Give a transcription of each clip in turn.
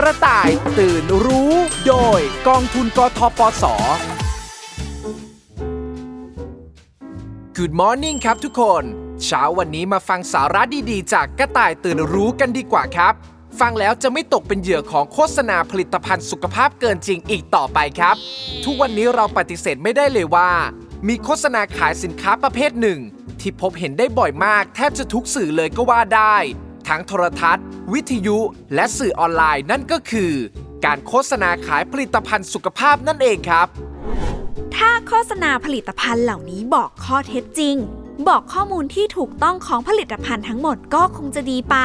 กระต่ายตื่นรู้ โดยกองทุนกทปส Good morning ครับทุกคน เช้าวันนี้มาฟังสาระดีๆ จากกระต่ายตื่นรู้กันดีกว่าครับ ฟังแล้วจะไม่ตกเป็นเหยื่อของโฆษณาผลิตภัณฑ์สุขภาพเกินจริงอีกต่อไปครับ ทุกวันนี้เราปฏิเสธไม่ได้เลยว่า มีโฆษณาขายสินค้าประเภทหนึ่ง ที่พบเห็นได้บ่อยมาก แทบจะทุกสื่อเลยก็ว่าได้ ทั้งโทรทัศน์ วิทยุ และสื่อออนไลน์นั่นก็คือ การโฆษณาขายผลิตภัณฑ์สุขภาพนั่นเองครับ ถ้าโฆษณาผลิตภัณฑ์เหล่านี้บอกข้อเท็จจริง บอกข้อมูลที่ถูกต้องของผลิตภัณฑ์ทั้งหมดก็คงจะดีไป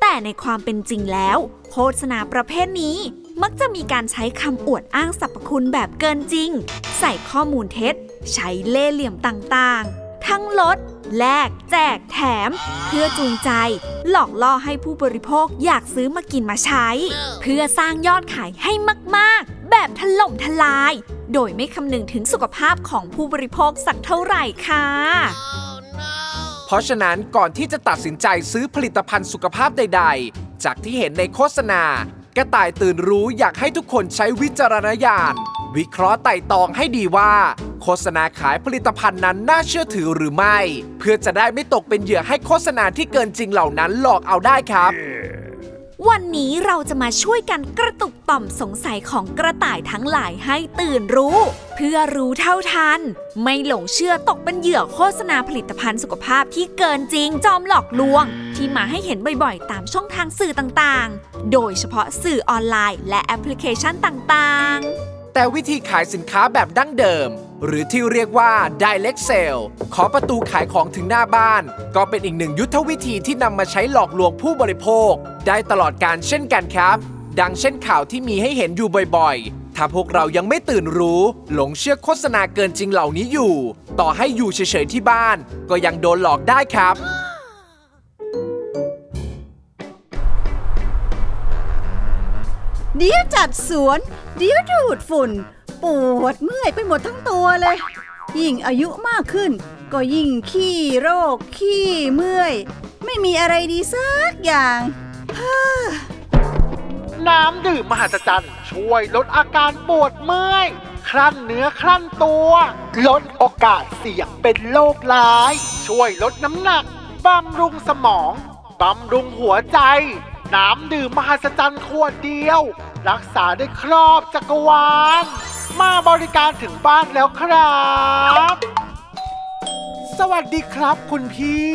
แต่ในความเป็นจริงแล้ว โฆษณาประเภทนี้มักจะมีการใช้คำอวดอ้างสรรพคุณแบบเกินจริง ใส่ข้อมูลเท็จ ใช้เล่เหลี่ยมต่างๆ ทั้งลด แลกแจกแถม เพื่อจูงใจ หลอกล่อให้ผู้บริโภคอยากซื้อมากินมาใช้ เพื่อสร้างยอดขายให้มากๆ แบบถล่มทลาย โดยไม่คำนึงถึงสุขภาพของผู้บริโภคสักเท่าไหร่ค่ะเพราะฉะนั้นก่อนที่จะตัดสินใจซื้อผลิตภัณฑ์สุขภาพใด ๆ จากที่เห็นในโฆษณากระต่ายตื่นรู้อยากให้ทุกคนใช้วิจารณญาณ วิเคราะห์ไต่ตองให้ดีว่า โฆษณาขายผลิตภัณฑ์นั้นน่าเชื่อถือหรือไม่ เพื่อจะได้ไม่ตกเป็นเหยื่อให้โฆษณาที่เกินจริงเหล่านั้นหลอกเอาได้ครับ วันนี้เราจะมาช่วยกันกระตุกต่อมสงสัยของกระต่ายทั้งหลายให้ตื่นรู้ เพื่อรู้เท่าทัน ไม่หลงเชื่อตกเป็นเหยื่อโฆษณาผลิตภัณฑ์สุขภาพที่เกินจริงจอมหลอกลวง ที่มาให้เห็นบ่อยๆ ตามช่องทางสื่อต่างๆ โดยเฉพาะสื่อออนไลน์ และแอปพลิเคชันต่างๆ แต่วิธีขายสินค้าแบบดั้งเดิม หรือที่เรียกว่า direct sale ขอประตูขายของถึงหน้าบ้าน ก็เป็นอีกหนึ่งยุทธวิธีที่นำมาใช้หลอกลวงผู้บริโภค ได้ตลอดการเช่นกันครับ ดังเช่นข่าวที่มีให้เห็นอยู่บ่อยๆ ถ้าพวกเรายังไม่ตื่นรู้ หลงเชื่อโฆษณาเกินจริงเหล่านี้อยู่ ต่อให้อยู่เฉยๆที่บ้าน ก็ยังโดนหลอกได้ครับเดี๋ยวจัดสวน เดี๋ยวดูดฝุ่น ปวดเมื่อยไปหมดทั้งตัวเลย ยิ่งอายุมากขึ้น ก็ยิ่งขี้โรค ขี้เมื่อย ไม่มีอะไรดีสักอย่างน้ำดื่มมหัศจรรย์ ช่วยลดอาการปวดเมื่อย คลั่นเนื้อคลั่นตัว ลดโอกาสเสี่ยงเป็นโรคร้าย ช่วยลดน้ำหนักบำรุงสมองบำรุงหัวใจ น้ำดื่มมหัศจรรย์ขวดเดียว รักษาได้ครอบจักรวาล มาบริการถึงบ้านแล้วครับ สวัสดีครับคุณพี่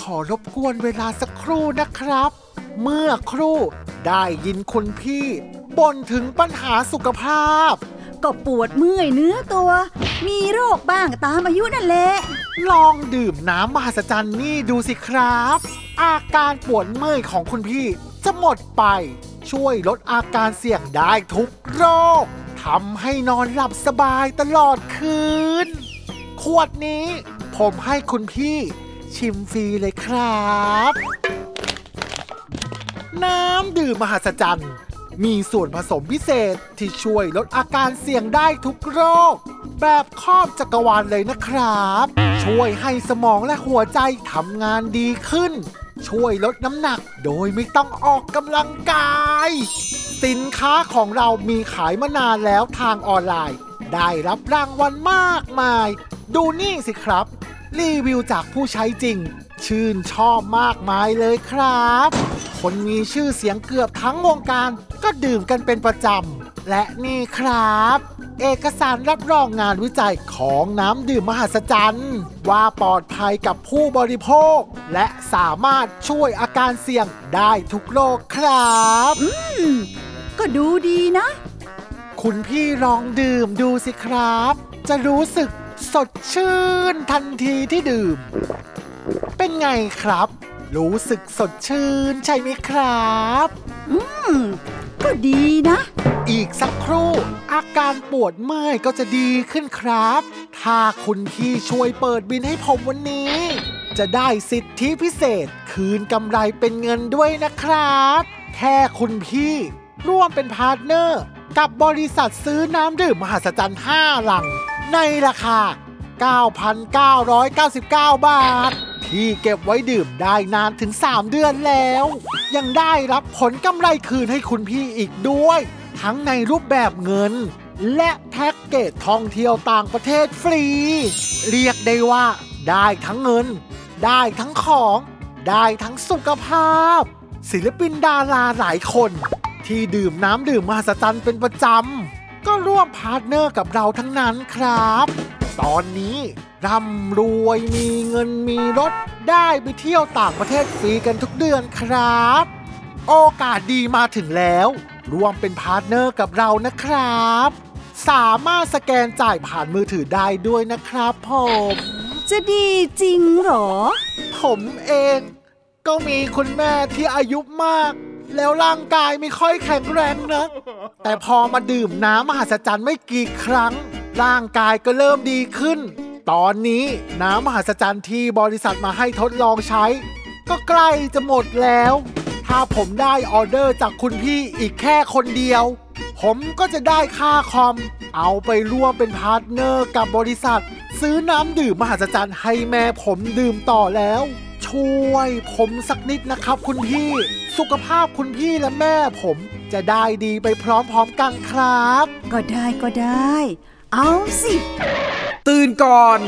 ขอรบกวนเวลาสักครู่นะครับ เมื่อครู่ได้ยินคุณพี่บ่นถึงปัญหาสุขภาพ ก็ปวดเมื่อยเนื้อตัว มีโรคบ้างตามอายุนั่นแหละ ลองดื่มน้ำมหัศจรรย์นี่ดูสิครับ อาการปวดเมื่อยของคุณพี่ จะหมดไป ช่วยลดอาการเสี่ยงได้ทุกโรคทำให้นอนหลับสบายตลอดคืน ขวดนี้ ผมให้คุณพี่ชิมฟรีเลยครับ น้ำดื่มมหัศจรรย์มีส่วนผสมพิเศษที่ช่วยลดอาการเสี่ยงได้ทุกโรค แบบครอบจักรวาลเลยนะครับ ช่วยให้สมองและหัวใจทำงานดีขึ้น ช่วยลดน้ำหนักโดยไม่ต้องออกกำลังกาย สินค้าของเรามีขายมานานแล้วทางออนไลน์ ได้รับรางวัลมากมาย ดูนี่สิครับ รีวิวจากผู้ใช้จริง ชื่นชอบมากมายเลยครับ คนมีชื่อเสียงเกือบทั้งวงการก็ดื่มกันเป็นประจำและนี่ครับ เอกสารรับรองงานวิจัยของน้ำดื่มมหัศจรรย์ ว่าปลอดภัยกับผู้บริโภค และสามารถช่วยอาการเสี่ยงได้ทุกโรคครับก็ดูดีนะ คุณพี่ลองดื่มดูสิครับ จะรู้สึกสดชื่นทันทีที่ดื่ม เป็นไงครับ รู้สึกสดชื่นใช่ไหมครับ อืม ก็ดีนะ อีกสักครู่ อาการปวดเมื่อยก็จะดีขึ้นครับ ถ้าคุณพี่ช่วยเปิดบิลให้ผมวันนี้ จะได้สิทธิพิเศษคืนกำไรเป็นเงินด้วยนะครับ แค่คุณพี่ ร่วมเป็น partner กับบริษัทซื้อน้ำดื่มมหัศจรรย์5 ลัง ในราคา 9,999 บาท ที่เก็บไว้ดื่มได้นานถึง 3 เดือนแล้ว ยังได้รับผลกำไรคืนให้คุณพี่อีกด้วย ทั้งในรูปแบบเงิน และแพ็กเกจท่องเที่ยวต่างประเทศฟรี เรียกได้ว่า ได้ทั้งเงิน ได้ทั้งของ ได้ทั้งสุขภาพ ศิลปินดาราหลายคน ที่ดื่มน้ำดื่มมหัศจรรย์เป็นประจำก็ร่วม partner กับเราทั้งนั้นครับ ตอนนี้ร่ำรวยมีเงินมีรถ ได้ไปเที่ยวต่างประเทศฟรีกันทุกเดือนครับ โอกาสดีมาถึงแล้วร่วมเป็น partner กับเรานะครับ สามารถสแกนจ่ายผ่านมือถือได้ด้วยนะครับผม จะดีจริงเหรอ ผมเอง ก็มีคุณแม่ที่อายุมาก แล้วร่างกายไม่ค่อยแข็งแรงนะ แต่พอมาดื่มน้ำมหัศจรรย์ไม่กี่ครั้ง ร่างกายก็เริ่มดีขึ้น ตอนนี้น้ำมหัศจรรย์ที่บริษัทมาให้ทดลองใช้ ก็ใกล้จะหมดแล้ว ถ้าผมได้ออเดอร์จากคุณพี่อีกแค่คนเดียว ผมก็จะได้ค่าคอม เอาไปร่วมเป็น partner กับบริษัท ซื้อน้ำดื่มมหัศจรรย์ให้แม่ผมดื่มต่อแล้วช่วยผมสักนิดนะครับคุณพี่ สุขภาพคุณพี่และแม่ผมจะได้ดีไปพร้อมๆกันครับ ก็ได้ก็ได้ เอาสิ ตื่นก่อน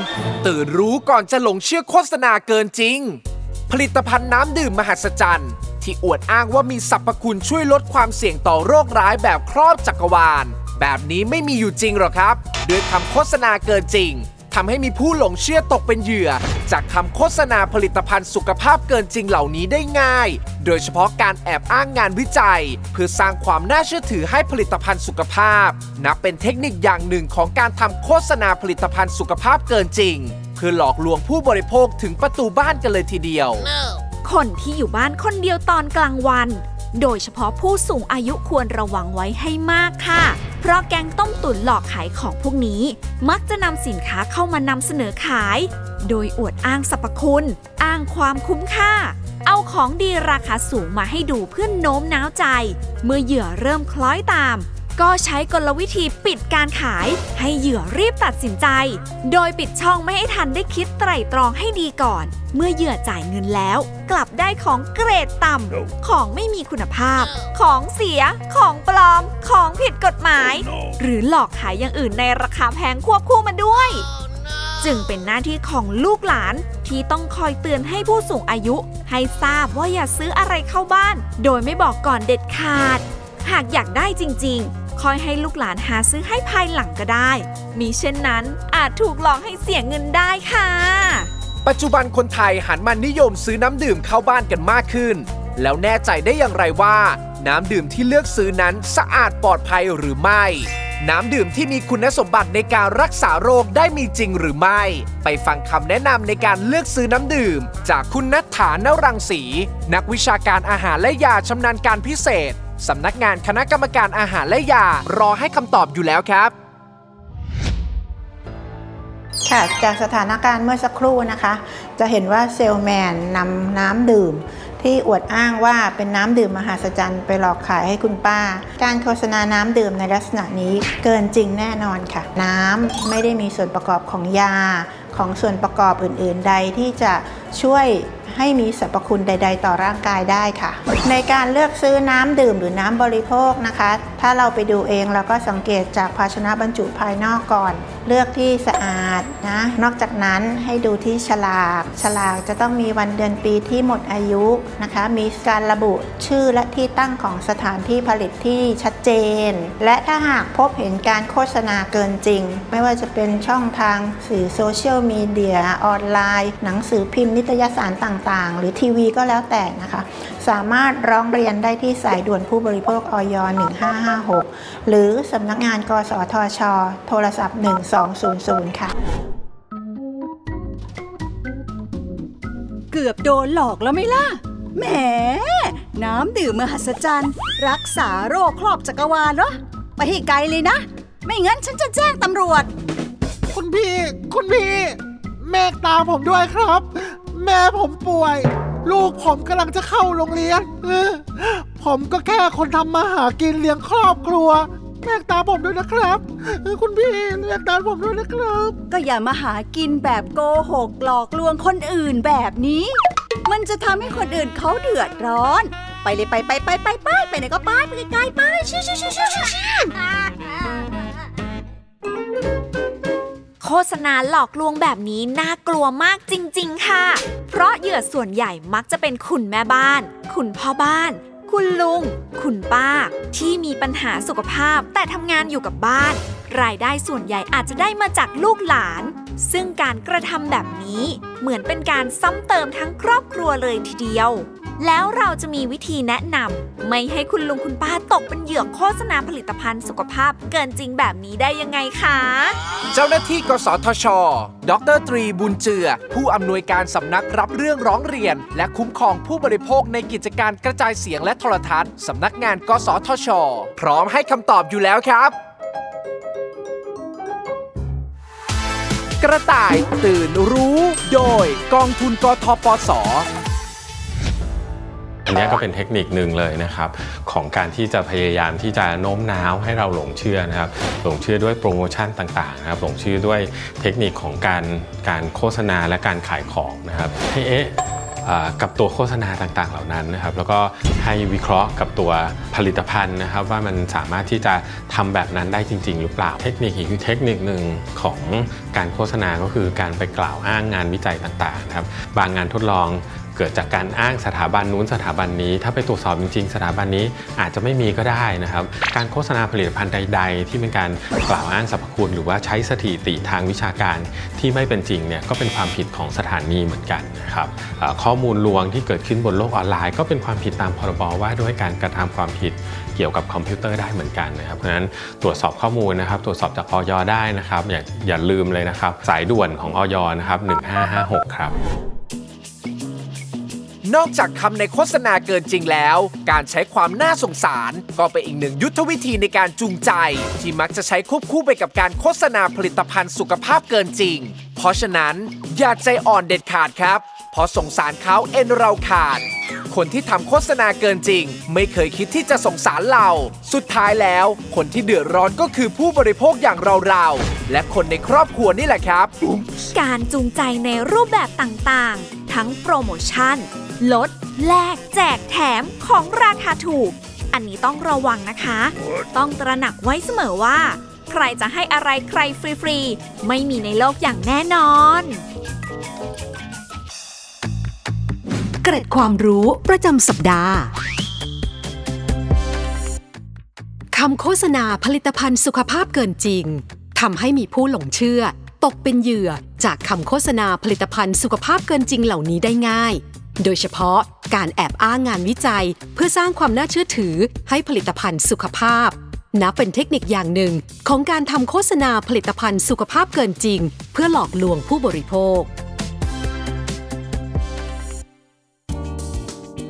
ตื่นรู้ก่อนจะหลงเชื่อโฆษณาเกินจริง ผลิตภัณฑ์น้ำดื่มมหัศจรรย์ ที่อวดอ้างว่ามีสรรพคุณช่วยลดความเสี่ยงต่อโรคร้ายแบบครอบจักรวาล แบบนี้ไม่มีอยู่จริงหรอกครับ ด้วยคำโฆษณาเกินจริง ทำให้มีผู้หลงเชื่อตกเป็นเหยื่อ จากคำโฆษณาผลิตภัณฑ์สุขภาพเกินจริงเหล่านี้ได้ง่าย โดยเฉพาะการแอบอ้างงานวิจัย เพื่อสร้างความน่าเชื่อถือให้ผลิตภัณฑ์สุขภาพ นับเป็นเทคนิคอย่างหนึ่งของการทำโฆษณาผลิตภัณฑ์สุขภาพเกินจริง เพื่อหลอกลวงผู้บริโภคถึงประตูบ้านกันเลยทีเดียว คนที่อยู่บ้านคนเดียวตอนกลางวัน โดยเฉพาะผู้สูงอายุควรระวังไว้ให้มากค่ะ เพราะแก๊งต้มตุ๋นหลอกขายของพวกนี้ มักจะนำสินค้าเข้ามานำเสนอขาย โดยอวดอ้างสรรพคุณ อ้างความคุ้มค่า เอาของดีราคาสูงมาให้ดูเพื่อโน้มน้าวใจ เมื่อเหยื่อเริ่มคล้อยตาม ก็ใช้กลวิธีปิดการขายให้เหยื่อรีบตัดสินใจ โดยปิดช่องไม่ให้ทันได้คิดไตร่ตรองให้ดีก่อน เมื่อเหยื่อจ่ายเงินแล้ว กลับได้ของเกรดต่ำ ของไม่มีคุณภาพ ของเสีย ของปลอม ของผิดกฎหมาย หรือหลอกขายอย่างอื่นในราคาแพงควบคู่มาด้วยจึงเป็นหน้าที่ของลูกหลานที่ต้องคอยเตือนให้ผู้สูงอายุ ให้ทราบว่าอย่าซื้ออะไรเข้าบ้าน โดยไม่บอกก่อนเด็ดขาด หากอยากได้จริงๆ คอยให้ลูกหลานหาซื้อให้ภายหลังก็ได้ มีเช่นนั้นอาจถูกหลอกให้เสียเงินได้ค่ะ ปัจจุบันคนไทยหันมานิยมซื้อน้ำดื่มเข้าบ้านกันมากขึ้น แล้วแน่ใจได้อย่างไรว่า น้ำดื่มที่เลือกซื้อนั้นสะอาดปลอดภัยหรือไม่ น้ำดื่มที่มีคุณสมบัติในการรักษาโรคได้มีจริงหรือไม่ ไปฟังคำแนะนำในการเลือกซื้อน้ำดื่ม จากคุณนัฐานรังสี นักวิชาการอาหารและยาชำนาญการพิเศษ สำนักงานคณะกรรมการอาหารและยารอให้คำตอบอยู่แล้วครับ ค่ะจากสถานการณ์เมื่อสักครู่นะคะ จะเห็นว่าเซลแมนนำน้ำดื่ม ที่อวดอ้างว่าเป็นน้ำดื่มมหาศจรรย์ไปหลอกขายให้คุณป้า การโฆษณาน้ำดื่มในลักษณะนี้เกินจริงแน่นอนค่ะ น้ำไม่ได้มีส่วนประกอบของยา ของส่วนประกอบอื่น ๆ ใดที่จะช่วย ให้มีสรรพคุณใด ๆ ต่อร่างกายได้ค่ะ ในการเลือกซื้อน้ำดื่มหรือน้ำบริโภคนะคะถ้าเราไปดูเองเราก็สังเกตจากภาชนะบรรจุภายนอกก่อน เลือกที่สะอาดนะ นอกจากนั้นให้ดูที่ฉลาก ฉลากจะต้องมีวันเดือนปีที่หมดอายุนะคะ มีการระบุชื่อและที่ตั้งของสถานที่ผลิตที่ชัดเจน และถ้าหากพบเห็นการโฆษณาเกินจริง ไม่ว่าจะเป็นช่องทางสื่อโซเชียลมีเดียออนไลน์ หนังสือพิมพ์นิตยสารต่างๆ หรือทีวีก็แล้วแต่นะคะ สามารถร้องเรียนได้ที่สายด่วนผู้บริโภคออย 1556 หรือสำนักงานกสทช โทรศัพท์ 1200 ค่ะ เกือบโดนหลอกแล้วไหม่ล่ะ แหม น้ำดื่มมหัศจรรย์ รักษาโรคครอบจักรวาลเหรอ ไปให้ไกลเลยนะ ไม่งั้นฉันจะแจ้งตำรวจ คุณพี่ คุณพี่ เมตตาผมด้วยครับ แม่ผมป่วย ลูกผมกำลังจะเข้าโรงเรียน ผมก็แค่คนทำมาหากินเลี้ยงครอบครัวแลกตาผมด้วยนะครับ คุณพี่แลกตาผมด้วยนะครับ ก็อย่ามาหากินแบบโกหกหลอกลวงคนอื่นแบบนี้ มันจะทำให้คนอื่นเขาเดือดร้อน ไปเลยไปไปไปไปไปไปไหนก็ไปไปไกลไปชิชิชิชิชิชิ โฆษณาหลอกลวงแบบนี้น่ากลัวมากจริง ๆ ค่ะ เพราะเหยื่อส่วนใหญ่มักจะเป็นคุณแม่บ้าน คุณพ่อบ้าน คุณลุง คุณป้า ที่มีปัญหาสุขภาพแต่ทำงานอยู่กับบ้าน รายได้ส่วนใหญ่อาจจะได้มาจากลูกหลาน ซึ่งการกระทำแบบนี้เหมือนเป็นการซ้ำเติมทั้งครอบครัวเลยทีเดียว แล้วเราจะมีวิธีแนะนำไม่ให้คุณลุงคุณป้าตกเป็นเหยื่อโฆษณาผลิตภัณฑ์สุขภาพเกินจริงแบบนี้ได้ยังไงคะ เจ้าหน้าที่กสทช ดรตรีบุญเจือ ผู้อำนวยการสำนักรับเรื่องร้องเรียน และคุ้มครองผู้บริโภคในกิจการกระจายเสียงและโทรทัศน์สำนักงาน กสทช พร้อมให้คำตอบอยู่แล้วครับ กระต่ายตื่นรู้โดยกองทุนกทปส อันนี้ก็เป็นเทคนิคหนึ่งเลยนะครับของการที่จะพยายามที่จะโน้มน้าวให้เราหลงเชื่อนะครับหลงเชื่อด้วยโปรโมชั่นต่างๆนะครับหลงเชื่อด้วยเทคนิคของการการโฆษณาและการขายของนะครับให้เอ๊ะ กับตัวโฆษณาต่างๆ เหล่านั้นนะครับ แล้วก็ให้วิเคราะห์กับตัวผลิตภัณฑ์นะครับ ว่ามันสามารถที่จะทำแบบนั้นได้จริง ๆ หรือเปล่า เทคนิคอีกเทคนิคหนึ่งของการโฆษณาก็คือการไปกล่าวอ้างงานวิจัยต่างๆนะครับ บางงานทดลอง เกิดจากการอ้างสถาบันนู้นสถาบันนี้ ถ้าไปตรวจสอบจริงๆ สถาบันนี้อาจจะไม่มีก็ได้นะครับ การโฆษณาผลิตภัณฑ์ใด ๆ ที่เป็นการกล่าวอ้างสรรพคุณ หรือว่าใช้สถิติทางวิชาการที่ไม่เป็นจริงเนี่ยก็เป็นความผิดของสถานีเหมือนกันนะครับข้อมูลลวงที่เกิดขึ้นบนโลกออนไลน์ ก็เป็นความผิดตามพรบว่าด้วยการกระทำความผิดเกี่ยวกับคอมพิวเตอร์ได้เหมือนกันนะครับเพราะฉะนั้นตรวจสอบข้อมูลนะครับ ตรวจสอบจากออยได้นะครับอย่าอย่าลืมเลยนะครับ สายด่วนของออยนะครับ1556 ครับ นอกจากคำในโฆษณาเกินจริงแล้ว การใช้ความน่าสงสาร ก็เป็นอีกหนึ่งยุทธวิธีในการจูงใจ ที่มักจะใช้ควบคู่ไปกับการโฆษณาผลิตภัณฑ์สุขภาพเกินจริง เพราะฉะนั้นอย่าใจอ่อนเด็ดขาดครับเพราะสงสารเขาเอ็นเราขาด คนที่ทำโฆษณาเกินจริง ไม่เคยคิดที่จะสงสารเรา สุดท้ายแล้ว คนที่เดือดร้อนก็คือผู้บริโภคอย่างเราๆและคนในครอบครัวนี่แหละครับ การจูงใจในรูปแบบต่างๆ ทั้งโปรโมชั่น ลด แลก แจกแถมของราคาถูก อันนี้ต้องระวังนะคะ ต้องตระหนักไว้เสมอว่า ใครจะให้อะไรใครฟรีๆ ไม่มีในโลกอย่างแน่นอน เกร็ดความรู้ประจำสัปดาห์คำโฆษณาผลิตภัณฑ์สุขภาพเกินจริงทำให้มีผู้หลงเชื่อ กเป็นเหยื่อจากคำโฆษณาผลิตภัณฑ์สุขภาพเกินจริงเหล่านี้ได้ง่าย โดยเฉพาะการแอบอ้างงานวิจัย เพื่อสร้างความน่าเชื่อถือให้ผลิตภัณฑ์สุขภาพนับเป็นเทคนิคอย่างหนึ่งของการทำโฆษณาผลิตภัณฑ์สุขภาพเกินจริง เพื่อหลอกลวงผู้บริโภค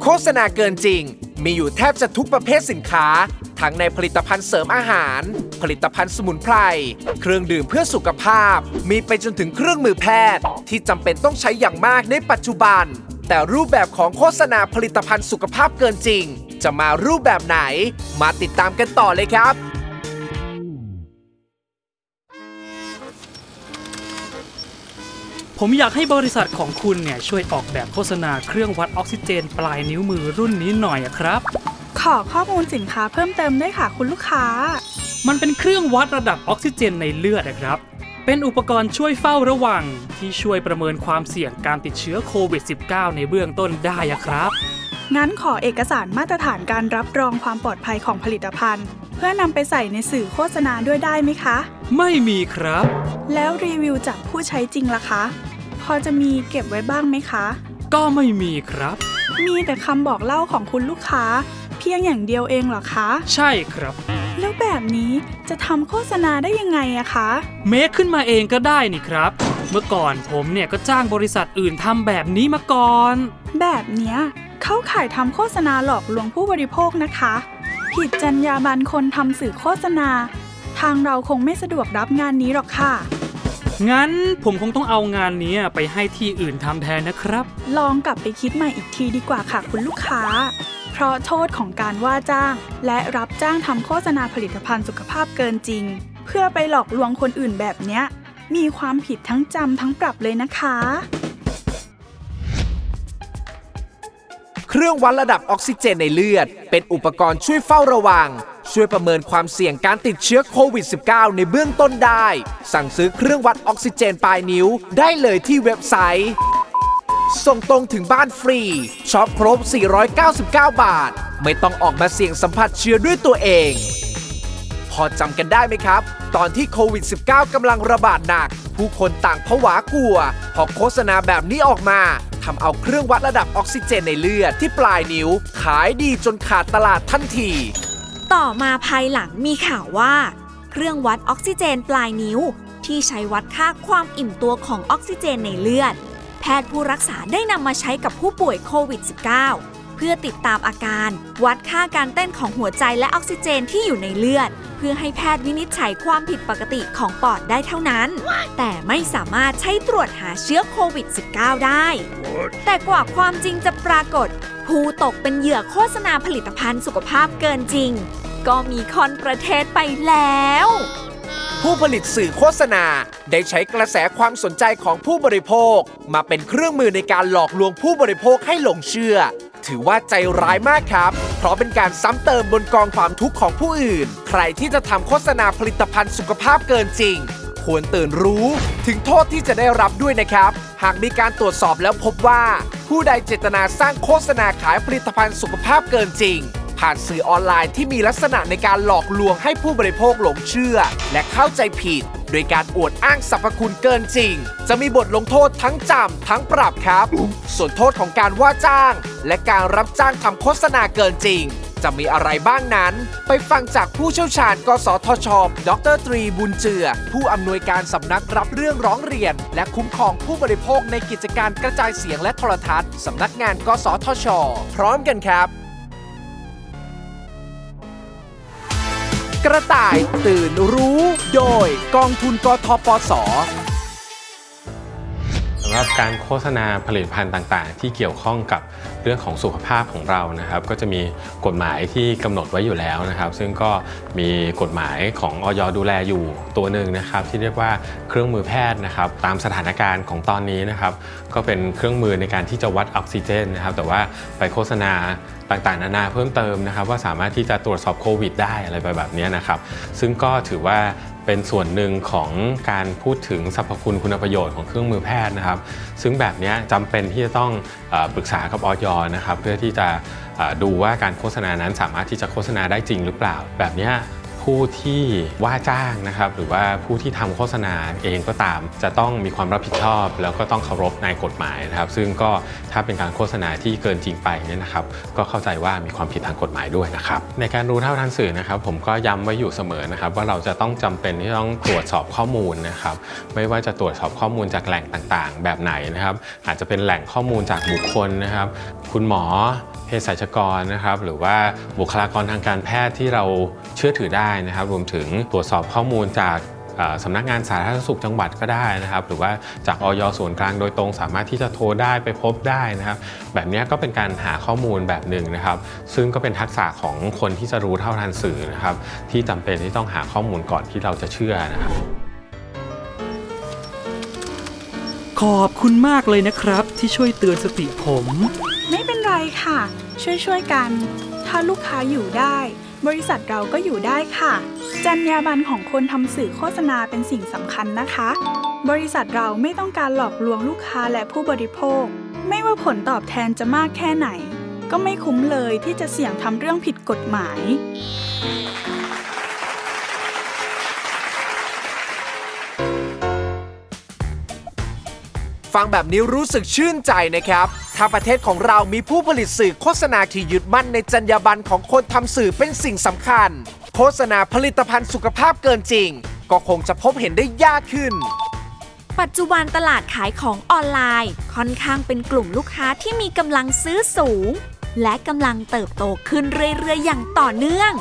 โฆษณาเกินจริง มีอยู่แทบจะทุกประเภทสินค้า ทั้งในผลิตภัณฑ์เสริมอาหาร ผลิตภัณฑ์สมุนไพร เครื่องดื่มเพื่อสุขภาพ มีไปจนถึงเครื่องมือแพทย์ ที่จำเป็นต้องใช้อย่างมากในปัจจุบัน แต่รูปแบบของโฆษณาผลิตภัณฑ์สุขภาพเกินจริง จะมารูปแบบไหน มาติดตามกันต่อเลยครับ ผมอยากให้บริษัทของคุณเนี่ยช่วยออกแบบโฆษณาเครื่องวัดออกซิเจน ปลายนิ้วมือรุ่นนี้หน่อยอะครับ ขอข้อมูลสินค้าเพิ่มเติมด้วยค่ะคุณลูกค้า มันเป็นเครื่องวัดระดับออกซิเจนในเลือดนะครับ เป็นอุปกรณ์ช่วยเฝ้าระวัง ที่ช่วยประเมินความเสี่ยงการติดเชื้อโควิด -19 ในเบื้องต้นได้อะครับ งั้นขอเอกสารมาตรฐานการรับรองความปลอดภัยของผลิตภัณฑ์ เพื่อนำไปใส่ในสื่อโฆษณาด้วยได้ไหมคะ ไม่มีครับ แล้วรีวิวจากผู้ใช้จริงล่ะคะ พอจะมีเก็บไว้บ้างไหมคะ ก็ไม่มีครับ มีแต่คำบอกเล่าของคุณลูกค้า เพียงอย่างเดียวเองเหรอคะ ใช่ครับ แล้วแบบนี้จะทำโฆษณาได้ยังไงอะคะ เมคขึ้นมาเองก็ได้นี่ครับ เมื่อก่อนผมเนี่ยก็จ้างบริษัทอื่นทำแบบนี้มาก่อน แบบเนี้ยเข้าข่ายทำโฆษณาหลอกลวงผู้บริโภคนะคะ ผิดจรรยาบรรณคนทำสื่อโฆษณา ทางเราคงไม่สะดวกรับงานนี้หรอกค่ะ งั้นผมคงต้องเอางานนี้ไปให้ที่อื่นทำแทนนะครับ ลองกลับไปคิดใหม่อีกทีดีกว่าค่ะคุณลูกค้า เพราะโทษของการว่าจ้าง และรับจ้างทำโฆษณาผลิตภัณฑ์สุขภาพเกินจริง เพื่อไปหลอกลวงคนอื่นแบบเนี้ย มีความผิดทั้งจำทั้งปรับเลยนะคะ เครื่องวัดระดับออกซิเจนในเลือด เป็นอุปกรณ์ช่วยเฝ้าระวัง ช่วยประเมินความเสี่ยงการติดเชื้อโควิด -19 ในเบื้องต้นได้ สั่งซื้อเครื่องวัดออกซิเจนปลายนิ้วได้เลยที่เว็บไซต์ ส่งตรงถึงบ้านฟรี ช็อปครบ 499 บาท ไม่ต้องออกมาเสี่ยงสัมผัสเชื้อด้วยตัวเอง พอจำกันได้ไหมครับ ตอนที่โควิด -19 กำลังระบาดหนัก ผู้คนต่างผวากลัว พอโฆษณาแบบนี้ออกมาทำเอาเครื่องวัดระดับออกซิเจนในเลือดที่ปลายนิ้ว ขายดีจนขาดตลาดทันที ต่อมาภายหลังมีข่าวว่า เครื่องวัดออกซิเจนปลายนิ้ว ที่ใช้วัดค่าความอิ่มตัวของออกซิเจนในเลือด ทย์ผู้รักษาได้นำมาใช้กับผู้ป่วยโควิด -19 เพื่อติดตามอาการ วัดค่าการเต้นของหัวใจและออกซิเจนที่อยู่ในเลือด เพื่อให้แพทย์วินิจฉัยความผิดปกติของปอดได้เท่านั้น แต่ไม่สามารถใช้ตรวจหาเชื้อโควิด -19 ได้ แต่กว่าความจริงจะปรากฏ ผู้ตกเป็นเหยื่อโฆษณาผลิตภัณฑ์สุขภาพเกินจริง ก็มีคอนประเทศไปแล้ว ผู้ผลิตสื่อโฆษณา ได้ใช้กระแสความสนใจของผู้บริโภค มาเป็นเครื่องมือในการหลอกลวงผู้บริโภคให้หลงเชื่อ ถือว่าใจร้ายมากครับ เพราะเป็นการซ้ำเติมบนกองความทุกข์ของผู้อื่น ใครที่จะทำโฆษณาผลิตภัณฑ์สุขภาพเกินจริง ควรตื่นรู้ถึงโทษที่จะได้รับด้วยนะครับ หากมีการตรวจสอบแล้วพบว่า ผู้ใดเจตนาสร้างโฆษณาขายผลิตภัณฑ์สุขภาพเกินจริง ผ่านสื่อออนไลน์ที่มีลักษณะในการหลอกลวงให้ผู้บริโภคหลงเชื่อ และเข้าใจผิด โดยการอวดอ้างสรรพคุณเกินจริง จะมีบทลงโทษทั้งจำทั้งปรับครับ ส่วนโทษของการว่าจ้าง และการรับจ้างทำโฆษณาเกินจริง จะมีอะไรบ้างนั้น ไปฟังจากผู้เชี่ยวชาญ กสทช ดรตรีบุญเจือ ผู้อำนวยการสำนักรับเรื่องร้องเรียน และคุ้มครองผู้บริโภคในกิจการกระจายเสียงและโทรทัศน์สำนักงาน กสทช พร้อมกันครับ กระต่ายตื่นรู้โดยกองทุนกทปสสำหรับการโฆษณาผลิตภัณฑ์ต่างๆ ที่เกี่ยวข้องกับเรื่องของสุขภาพของเรานะครับ ก็จะมีกฎหมายที่กำหนดไว้อยู่แล้วนะครับ ซึ่งก็มีกฎหมายของออยดูแลอยู่ตัวหนึ่งนะครับ ที่เรียกว่าเครื่องมือแพทย์นะครับ ตามสถานการณ์ของตอนนี้นะครับ ก็เป็นเครื่องมือในการที่จะวัดออกซิเจนนะครับ แต่ว่าไปโฆษณา ต่างๆ นานาเพิ่มเติมนะครับ ว่าสามารถที่จะตรวจสอบโควิดได้อะไรไปแบบนี้นะครับ ซึ่งก็ถือว่าเป็นส่วนหนึ่งของการพูดถึงสรรพคุณคุณประโยชน์ของเครื่องมือแพทย์นะครับ ซึ่งแบบนี้จำเป็นที่จะต้องอปรึกษากับออยนะครับ เพื่อที่จะดูว่าการโฆษณานั้นสามารถที่จะโฆษณาได้จริงหรือเปล่าแบบนี้ ผู้ที่ว่าจ้างนะครับหรือว่าผู้ที่ทำโฆษณาเองก็ตาม จะต้องมีความรับผิดชอบ แล้วก็ต้องเคารพในกฎหมายนะครับ ซึ่งก็ถ้าเป็นการโฆษณาที่เกินจริงไปเนี่ยนะครับ ก็เข้าใจว่ามีความผิดทางกฎหมายด้วยนะครับ ในการรู้เท่าทันสื่อนะครับ ผมก็ย้ำไว้อยู่เสมอนะครับ ว่าเราจะต้องจำเป็นที่ต้องตรวจสอบข้อมูลนะครับ ไม่ว่าจะตรวจสอบข้อมูลจากแหล่งต่างๆ แบบไหนนะครับ อาจจะเป็นแหล่งข้อมูลจากบุคคลนะครับ คุณหมอ เภสัชกรนะครับหรือว่าบุคลากรทางการแพทย์ที่เราเชื่อถือได้นะครับ รวมถึงตรวจสอบข้อมูลจากสำนักงานสาธารณสุขจังหวัดก็ได้นะครับ หรือว่าจากออยส่วนกลางโดยตรงสามารถที่จะโทรได้ไปพบได้นะครับ แบบนี้ก็เป็นการหาข้อมูลแบบหนึ่งนะครับ ซึ่งก็เป็นทักษะของคนที่จะรู้เท่าทันสื่อนะครับ ที่จำเป็นที่ต้องหาข้อมูลก่อนที่เราจะเชื่อนะครับ ขอบคุณมากเลยนะครับที่ช่วยเตือนสติผม ไม่เป็นไรค่ะ ช่วยๆกัน ถ้าลูกค้าอยู่ได้ บริษัทเราก็อยู่ได้ค่ะ จรรยาบรรณของคนทำสื่อโฆษณาเป็นสิ่งสำคัญนะคะ บริษัทเราไม่ต้องการหลอกลวงลูกค้าและผู้บริโภค ไม่ว่าผลตอบแทนจะมากแค่ไหน ก็ไม่คุ้มเลยที่จะเสี่ยงทำเรื่องผิดกฎหมาย ฟังแบบนี้รู้สึกชื่นใจนะครับถ้าประเทศของเรามีผู้ผลิตสื่อโฆษณาที่ยึดมั่นในจรรยาบรรณของคนทำสื่อเป็นสิ่งสำคัญ โฆษณาผลิตภัณฑ์สุขภาพเกินจริง ก็คงจะพบเห็นได้ยากขึ้น ปัจจุบันตลาดขายของออนไลน์ ค่อนข้างเป็นกลุ่มลูกค้าที่มีกำลังซื้อสูง และกำลังเติบโตขึ้นเรื่อยๆอย่างต่อเนื่อง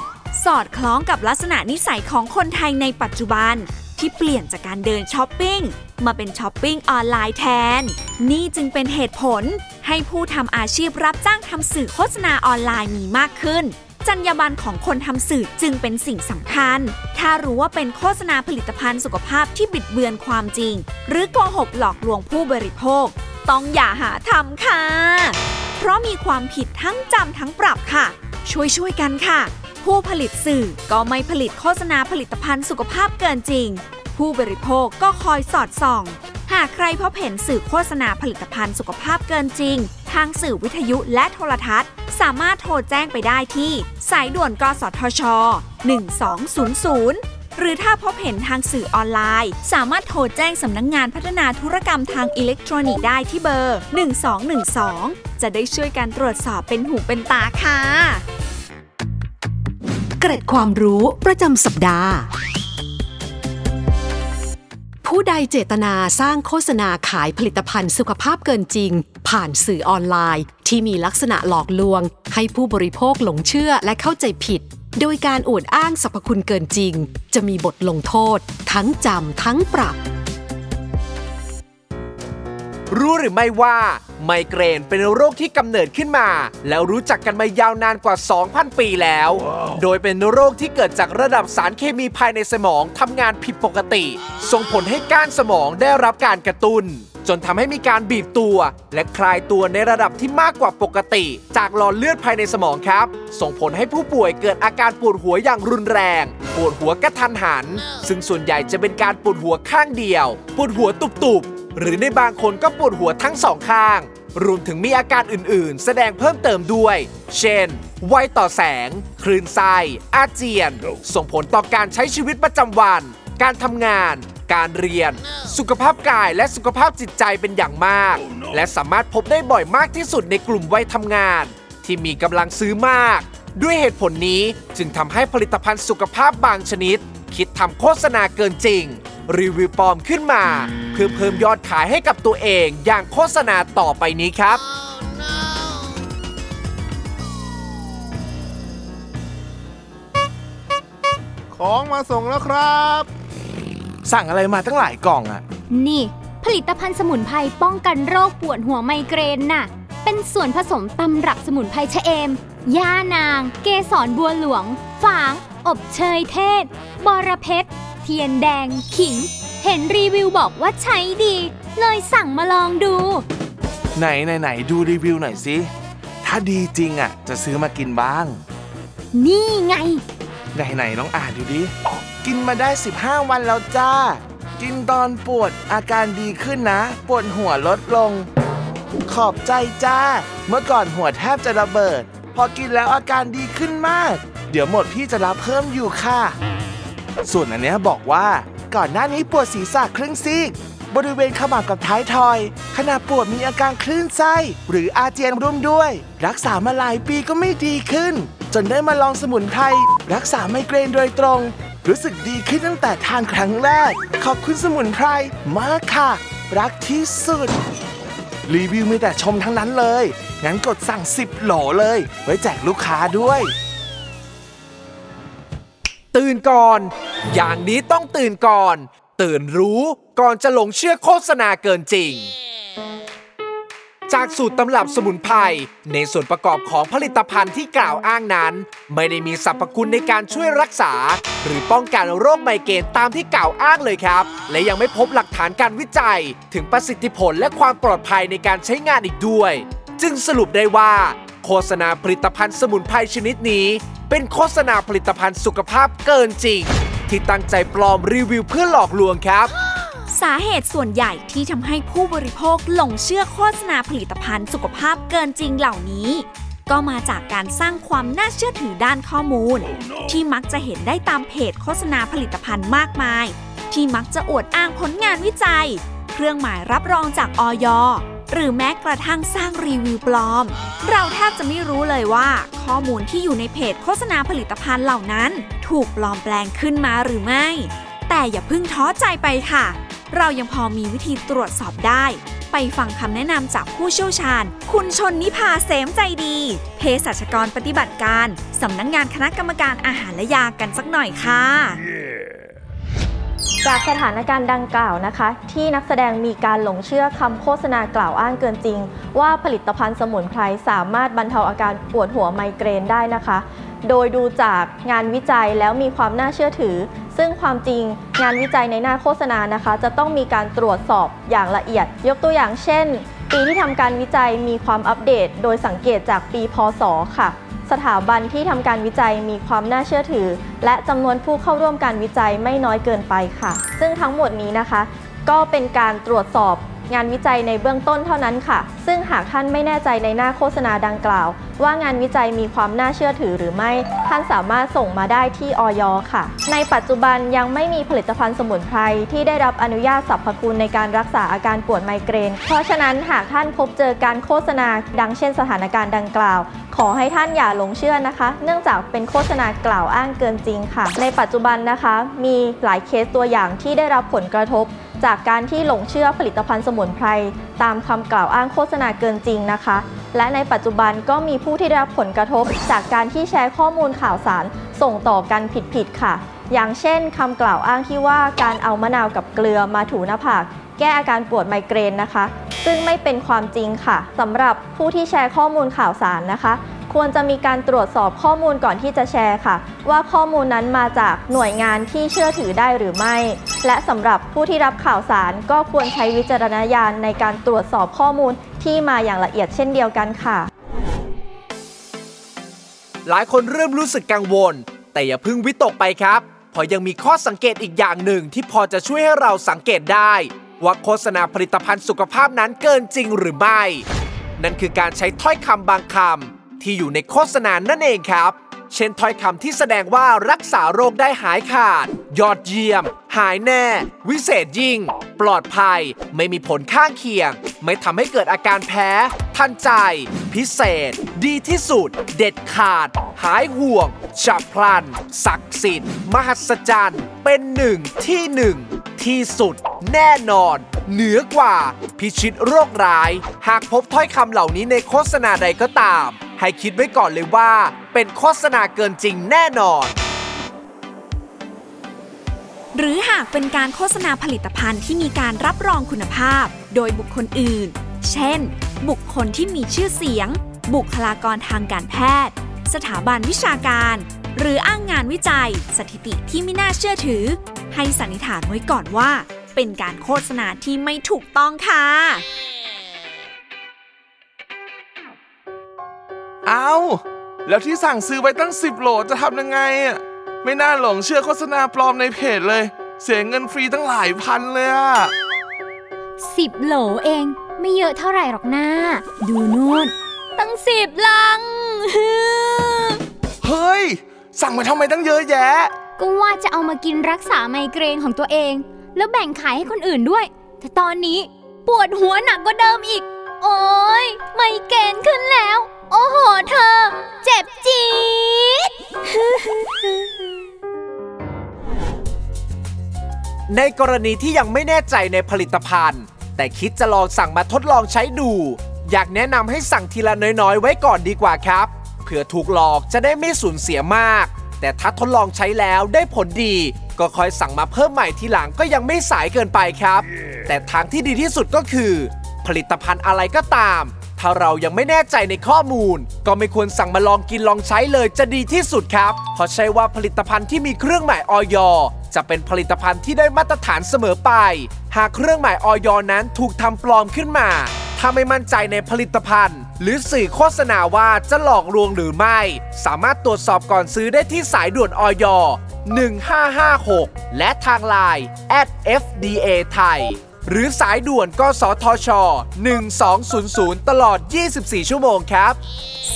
สอดคล้องกับลักษณะนิสัยของคนไทยในปัจจุบัน ที่เปลี่ยนจากการเดินช้อปปิ้ง มาเป็นช้อปปิ้งออนไลน์แทน นี่จึงเป็นเหตุผล ให้ผู้ทำอาชีพรับจ้างทำสื่อโฆษณาออนไลน์มีมากขึ้น จรรยาบรรณของคนทำสื่อจึงเป็นสิ่งสำคัญ ถ้ารู้ว่าเป็นโฆษณาผลิตภัณฑ์สุขภาพที่บิดเบือนความจริง หรือโกหกหลอกลวงผู้บริโภค ต้องอย่าหาทำค่ะ เพราะมีความผิดทั้งจำทั้งปรับค่ะ ช่วยช่วยกันค่ะ ผู้ผลิตสื่อก็ไม่ผลิตโฆษณาผลิตภัณฑ์สุขภาพเกินจริง ผู้บริโภคก็คอยสอดส่อง หากใครพบเห็นสื่อโฆษณาผลิตภัณฑ์สุขภาพเกินจริง ทางสื่อวิทยุและโทรทัศน์ สามารถโทรแจ้งไปได้ที่ สายด่วนกสทช 1200หรือถ้าพบเห็นทางสื่อออนไลน์ สามารถโทรแจ้งสำนักงงานพัฒนาธุรกรรมทางอิเล็กทรอนิกส์ได้ที่เบอร์ 1212 จะได้ช่วยกันตรวจสอบเป็นหูเป็นตาค่ะ เกร็ดความรู้ประจำสัปดาห์ ผู้ใดเจตนาสร้างโฆษณาขายผลิตภัณฑ์สุขภาพเกินจริง ผ่านสื่อออนไลน์ ที่มีลักษณะหลอกลวง ให้ผู้บริโภคหลงเชื่อและเข้าใจผิด โดยการอวดอ้างสรรพคุณเกินจริง จะมีบทลงโทษ ทั้งจำทั้งปรับ รู้หรือไม่ว่าไมเกรนเป็นโรคที่กำเนิดขึ้นมา แล้วรู้จักกันมายาวนานกว่า 2,000 ปีแล้วโดยเป็นโรคที่เกิดจากระดับสารเคมีภายในสมองทำงานผิดปกติ ส่งผลให้ก้านสมองได้รับการกระตุน้น จนทำให้มีการบีบตัว และคลายตัวในระดับที่มากกว่าปกติ จากหลอดเลือดภายในสมองครับ ส่งผลให้ผู้ป่วยเกิดอาการปวดหัวอย่างรุนแรง ปวดหัวกระทันหัน ซึ่งส่วนใหญ่จะเป็นการปวดหัวข้างเดียว ปวดหัวตุบๆ หรือในบางคนก็ปวดหัวทั้งสองข้าง รวมถึงมีอาการอื่นๆ แสดงเพิ่มเติมด้วย เช่น ไวต่อแสง คลื่นไส้ อาเจียน ส่งผลต่อการใช้ชีวิตประจำวัน การทำงาน การเรียน สุขภาพกายและสุขภาพจิตใจเป็นอย่างมาก และสามารถพบได้บ่อยมากที่สุดในกลุ่มวัยทำงาน ที่มีกำลังซื้อมาก ด้วยเหตุผลนี้จึงทำให้ผลิตภัณฑ์สุขภาพบางชนิด คิดทำโฆษณาเกินจริง รีวิวปลอมขึ้นมา เพื่อเพิ่มยอดขายให้กับตัวเองอย่างโฆษณาต่อไปนี้ครับ ของมาส่งแล้วครับ สั่งอะไรมาตั้งหลายกล่องอะนี่ ผลิตภัณฑ์สมุนไพรป้องกันโรคปวดหัวไมเกรนน่ะ เป็นส่วนผสมตำรับสมุนไพรชะเอมย่านาง เกสรบัวหลวง ฝาง อบเชยเทศ บอระเพ็ด เทียนแดงขิง เห็นรีวิวบอกว่าใช้ดี เลยสั่งมาลองดู ไหนไหนไหนดูรีวิวหน่อยสิ ถ้าดีจริงอะจะซื้อมากินบ้าง นี่ไง ไหนไหนลองอ่านดูดิ กินมาได้ 15 วันแล้วจ้า กินตอนปวดอาการดีขึ้นนะ ปวดหัวลดลง ขอบใจจ้า เมื่อก่อนหัวแทบจะระเบิด พอกินแล้วอาการดีขึ้นมาก เดี๋ยวหมดพี่จะรับเพิ่มอยู่ค่ะ ส่วนอันเนี้ยบอกว่าก่อนหน้านี้ปวดศีรษะครึ่งซีก บริเวณขมับกับท้ายทอย ขณะปวดมีอาการคลื่นไส้ หรืออาเจียนร่วมด้วย รักษามาหลายปีก็ไม่ดีขึ้น จนได้มาลองสมุนไพรรักษาไมเกรนโดยตรง รู้สึกดีขึ้นตั้งแต่ทานครั้งแรก ขอบคุณสมุนไพรมากค่ะ รักที่สุด รีวิวมีแต่ชมทั้งนั้นเลย งั้นกดสั่ง 10โหลเลย ไว้แจกลูกค้าด้วย ตื่นก่อน อย่างนี้ต้องตื่นก่อน ตื่นรู้ก่อนจะหลงเชื่อโฆษณาเกินจริง จากสูตรตำรับสมุนไพรในส่วนประกอบของผลิตภัณฑ์ที่กล่าวอ้างนั้น ไม่ได้มีสรรพคุณในการช่วยรักษา หรือป้องกันโรคไมเกรนตามที่กล่าวอ้างเลยครับ และยังไม่พบหลักฐานการวิจัย ถึงประสิทธิผลและความปลอดภัยในการใช้งานอีกด้วย จึงสรุปได้ว่า โฆษณาผลิตภัณฑ์สมุนไพรชนิดนี้ เป็นโฆษณาผลิตภัณฑ์สุขภาพเกินจริง ที่ตั้งใจปลอมรีวิวเพื่อหลอกลวงครับ สาเหตุส่วนใหญ่ที่ทำให้ผู้บริโภคหลงเชื่อโฆษณาผลิตภัณฑ์สุขภาพเกินจริงเหล่านี้ ก็มาจากการสร้างความน่าเชื่อถือด้านข้อมูล ที่มักจะเห็นได้ตามเพจโฆษณาผลิตภัณฑ์มากมาย ที่มักจะอวดอ้างผลงานวิจัย เครื่องหมายรับรองจากออย หรือแม้กระทั่งสร้างรีวิวปลอม เราแทบจะไม่รู้เลยว่า ข้อมูลที่อยู่ในเพจโฆษณาผลิตภัณฑ์เหล่านั้น ถูกปลอมแปลงขึ้นมาหรือไม่ แต่อย่าเพิ่งท้อใจไปค่ะ เรายังพอมีวิธีตรวจสอบได้ ไปฟังคำแนะนำจากผู้เชี่ยวชาญ คุณชนนิพาเสมใจดีเภสัชกรปฏิบัติการสำนักงงานคณะกรรมการอาหารและยากันสักหน่อยค่ะ จากสถานการณ์ดังกล่าวนะคะ ที่นักแสดงมีการหลงเชื่อคำโฆษณากล่าวอ้างเกินจริง ว่าผลิตภัณฑ์สมุนไพรสามารถบรรเทาอาการปวดหัวไมเกรนได้นะคะ โดยดูจากงานวิจัยแล้วมีความน่าเชื่อถือ ซึ่งความจริงงานวิจัยในหน้าโฆษณานะคะ จะต้องมีการตรวจสอบอย่างละเอียด ยกตัวอย่างเช่น ปีที่ทำการวิจัยมีความอัปเดต โดยสังเกตจากปีพศค่ะ สถาบันที่ทำการวิจัยมีความน่าเชื่อถือ และจำนวนผู้เข้าร่วมการวิจัยไม่น้อยเกินไปค่ะ ซึ่งทั้งหมดนี้นะคะ ก็เป็นการตรวจสอบ งานวิจัยในเบื้องต้นเท่านั้นค่ะ ซึ่งหากท่านไม่แน่ใจในหน้าโฆษณาดังกล่าว ว่างานวิจัยมีความน่าเชื่อถือหรือไม่ ท่านสามารถส่งมาได้ที่ออย ค่ะ ในปัจจุบันยังไม่มีผลิตภัณฑ์สมุนไพรที่ได้รับอนุญาตสรรพคุณในการรักษาอาการปวดไมเกรน เพราะฉะนั้นหากท่านพบเจอการโฆษณาดังเช่นสถานการณ์ดังกล่าว ขอให้ท่านอย่าหลงเชื่อนะคะ เนื่องจากเป็นโฆษณากล่าวอ้างเกินจริงค่ะ ในปัจจุบันนะคะ มีหลายเคสตัวอย่างที่ได้รับผลกระทบ จากการที่หลงเชื่อผลิตภัณฑ์สมุนไพรตามคำกล่าวอ้างโฆษณาเกินจริงนะคะ และในปัจจุบันก็มีผู้ที่ได้รับผลกระทบ จากการที่แชร์ข้อมูลข่าวสารส่งต่อกันผิดๆค่ะ อย่างเช่นคำกล่าวอ้างที่ว่าการเอามะนาวกับเกลือมาถูหน้าผากแก้อาการปวดไมเกรนนะคะ ซึ่งไม่เป็นความจริงค่ะสำหรับผู้ที่แชร์ข้อมูลข่าวสารนะคะ ควรจะมีการตรวจสอบข้อมูลก่อนที่จะแชร์ค่ะ ว่าข้อมูลนั้นมาจากหน่วยงานที่เชื่อถือได้หรือไม่ และสำหรับผู้ที่รับข่าวสารก็ควรใช้วิจารณญาณในการตรวจสอบข้อมูลที่มาอย่างละเอียดเช่นเดียวกันค่ะ หลายคนเริ่มรู้สึกกังวล แต่อย่าเพิ่งวิตกไปครับเพราะยังมีข้อสังเกตอีกอย่างหนึ่งที่พอจะช่วยให้เราสังเกตได้ว่าโฆษณาผลิตภัณฑ์สุขภาพนั้นเกินจริงหรือไม่ นั่นคือการใช้ถ้อยคำบางคำ ที่อยู่ในโฆษณานั่นเองครับ เช่นถ้อยคำที่แสดงว่ารักษาโรคได้หายขาด ยอดเยี่ยม หายแน่ วิเศษยิ่ง ปลอดภัย ไม่มีผลข้างเคียง ไม่ทำให้เกิดอาการแพ้ ทันใจ พิเศษ ดีที่สุด เด็ดขาด หายห่วงฉับพลัน ศักดิ์สิทธิ์ มหัศจรรย์ เป็นหนึ่งที่หนึ่งที่สุด แน่นอน เหนือกว่า พิชิตโรคร้าย หากพบถ้อยคำเหล่านี้ในโฆษณาใดก็ตาม ให้คิดไว้ก่อนเลยว่า เป็นโฆษณาเกินจริงแน่นอน หรือหากเป็นการโฆษณาผลิตภัณฑ์ที่มีการรับรองคุณภาพ โดยบุคคลอื่น เช่น บุคคลที่มีชื่อเสียง บุคลากรทางการแพทย์ สถาบันวิชาการ หรืออ้างงานวิจัย สถิติที่ไม่น่าเชื่อถือ ให้สันนิษฐานไว้ก่อนว่า เป็นการโฆษณาที่ไม่ถูกต้องค่ะ อาแล้วที่สั่งซื้อไว้ตั้ง 10 โหลจะทำยังไงอะ ไม่น่าหลงเชื่อโฆษณาปลอมในเพจเลย เสียเงินฟรีตั้งหลายพันเลยอะสิบโหลเอง ไม่เยอะเท่าไหร่หรอกนะดูนู่น ตั้งสิบลัง เฮ้ย สั่งมาทำไมตั้งเยอะแยะ ก็ว่าจะเอามากินรักษาไมเกรนของตัวเอง แล้วแบ่งขายให้คนอื่นด้วย แต่ตอนนี้ปวดหัวหนักกว่าเดิมอีก โอ้ยไมเกรนขึ้นแล้ว โอ้โหเธอ เจ็บจี๊ดในกรณีที่ยังไม่แน่ใจในผลิตภัณฑ์ แต่คิดจะลองสั่งมาทดลองใช้ดู อยากแนะนำให้สั่งทีละน้อยๆ ไว้ก่อนดีกว่าครับ เผื่อถูกหลอกจะได้ไม่สูญเสียมาก แต่ถ้าทดลองใช้แล้วได้ผลดี ก็คอยสั่งมาเพิ่มใหม่ทีหลังก็ยังไม่สายเกินไปครับ แต่ทางที่ดีที่สุดก็คือ ผลิตภัณฑ์อะไรก็ตาม ถ้าเรายังไม่แน่ใจในข้อมูล ก็ไม่ควรสั่งมาลองกินลองใช้เลยจะดีที่สุดครับ เพราะใช่ว่าผลิตภัณฑ์ที่มีเครื่องหมายออยจะเป็นผลิตภัณฑ์ที่ได้มาตรฐานเสมอไป หากเครื่องหมายออยนั้นถูกทำปลอมขึ้นมา ถ้าไม่มั่นใจในผลิตภัณฑ์ หรือสื่อโฆษณาว่าจะหลอกลวงหรือไม่ สามารถตรวจสอบก่อนซื้อได้ที่สายด่วนออย1556 และทางไลน์ @fda ไทย หรือสายด่วนกสทช 1200 ตลอด 24 ชั่วโมงครับ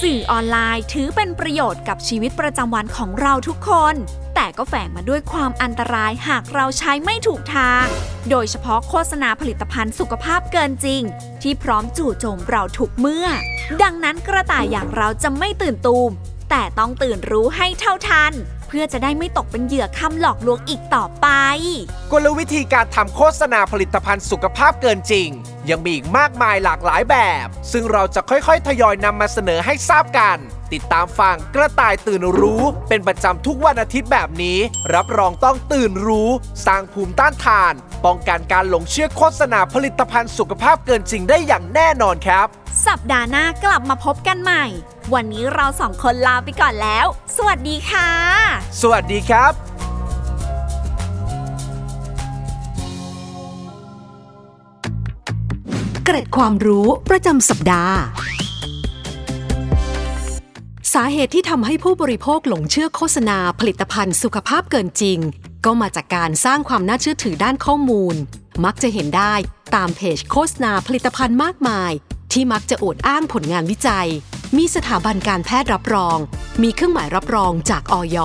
สื่อออนไลน์ถือเป็นประโยชน์กับชีวิตประจำวันของเราทุกคน แต่ก็แฝงมาด้วยความอันตรายหากเราใช้ไม่ถูกทาง โดยเฉพาะโฆษณาผลิตภัณฑ์สุขภาพเกินจริง ที่พร้อมจู่โจมเราทุกเมื่อ ดังนั้นกระต่ายอย่างเราจะไม่ตื่นตูม แต่ต้องตื่นรู้ให้เท่าทัน พื่อจะได้ไม่ตกเป็นเหยื่อคำหลอกลวงอีกต่อไป กลวิธีการทำโฆษณาผลิตภัณฑ์สุขภาพเกินจริง ยังมีอีกมากมายหลากหลายแบบ ซึ่งเราจะค่อยๆ ทยอยนำมาเสนอให้ทราบกัน ติดตามฟังกระต่ายตื่นรู้ เป็นประจำทุกวันอาทิตย์แบบนี้ รับรองต้องตื่นรู้ สร้างภูมิต้านทาน ป้องกันการหลงเชื่อโฆษณาผลิตภัณฑ์สุขภาพเกินจริงได้อย่างแน่นอนครับ สัปดาห์หน้ากลับมาพบกันใหม่ วันนี้เราสองคนลาไปก่อนแล้ว สวัสดีค่ะ สวัสดีครับเกร็ดความรู้ประจำสัปดาห์ สาเหตุที่ทำให้ผู้บริโภคหลงเชื่อโฆษณาผลิตภัณฑ์สุขภาพเกินจริง ก็มาจากการสร้างความน่าเชื่อถือด้านข้อมูล มักจะเห็นได้ตามเพจโฆษณาผลิตภัณฑ์มากมาย ที่มักจะอวดอ้างผลงานวิจัย มีสถาบันการแพทย์รับรอง มีเครื่องหมายรับรองจากออย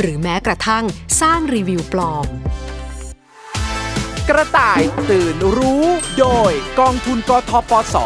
หรือแม้กระทั่งสร้างรีวิวปลอม กระต่ายตื่นรู้ โดยกองทุนกทปส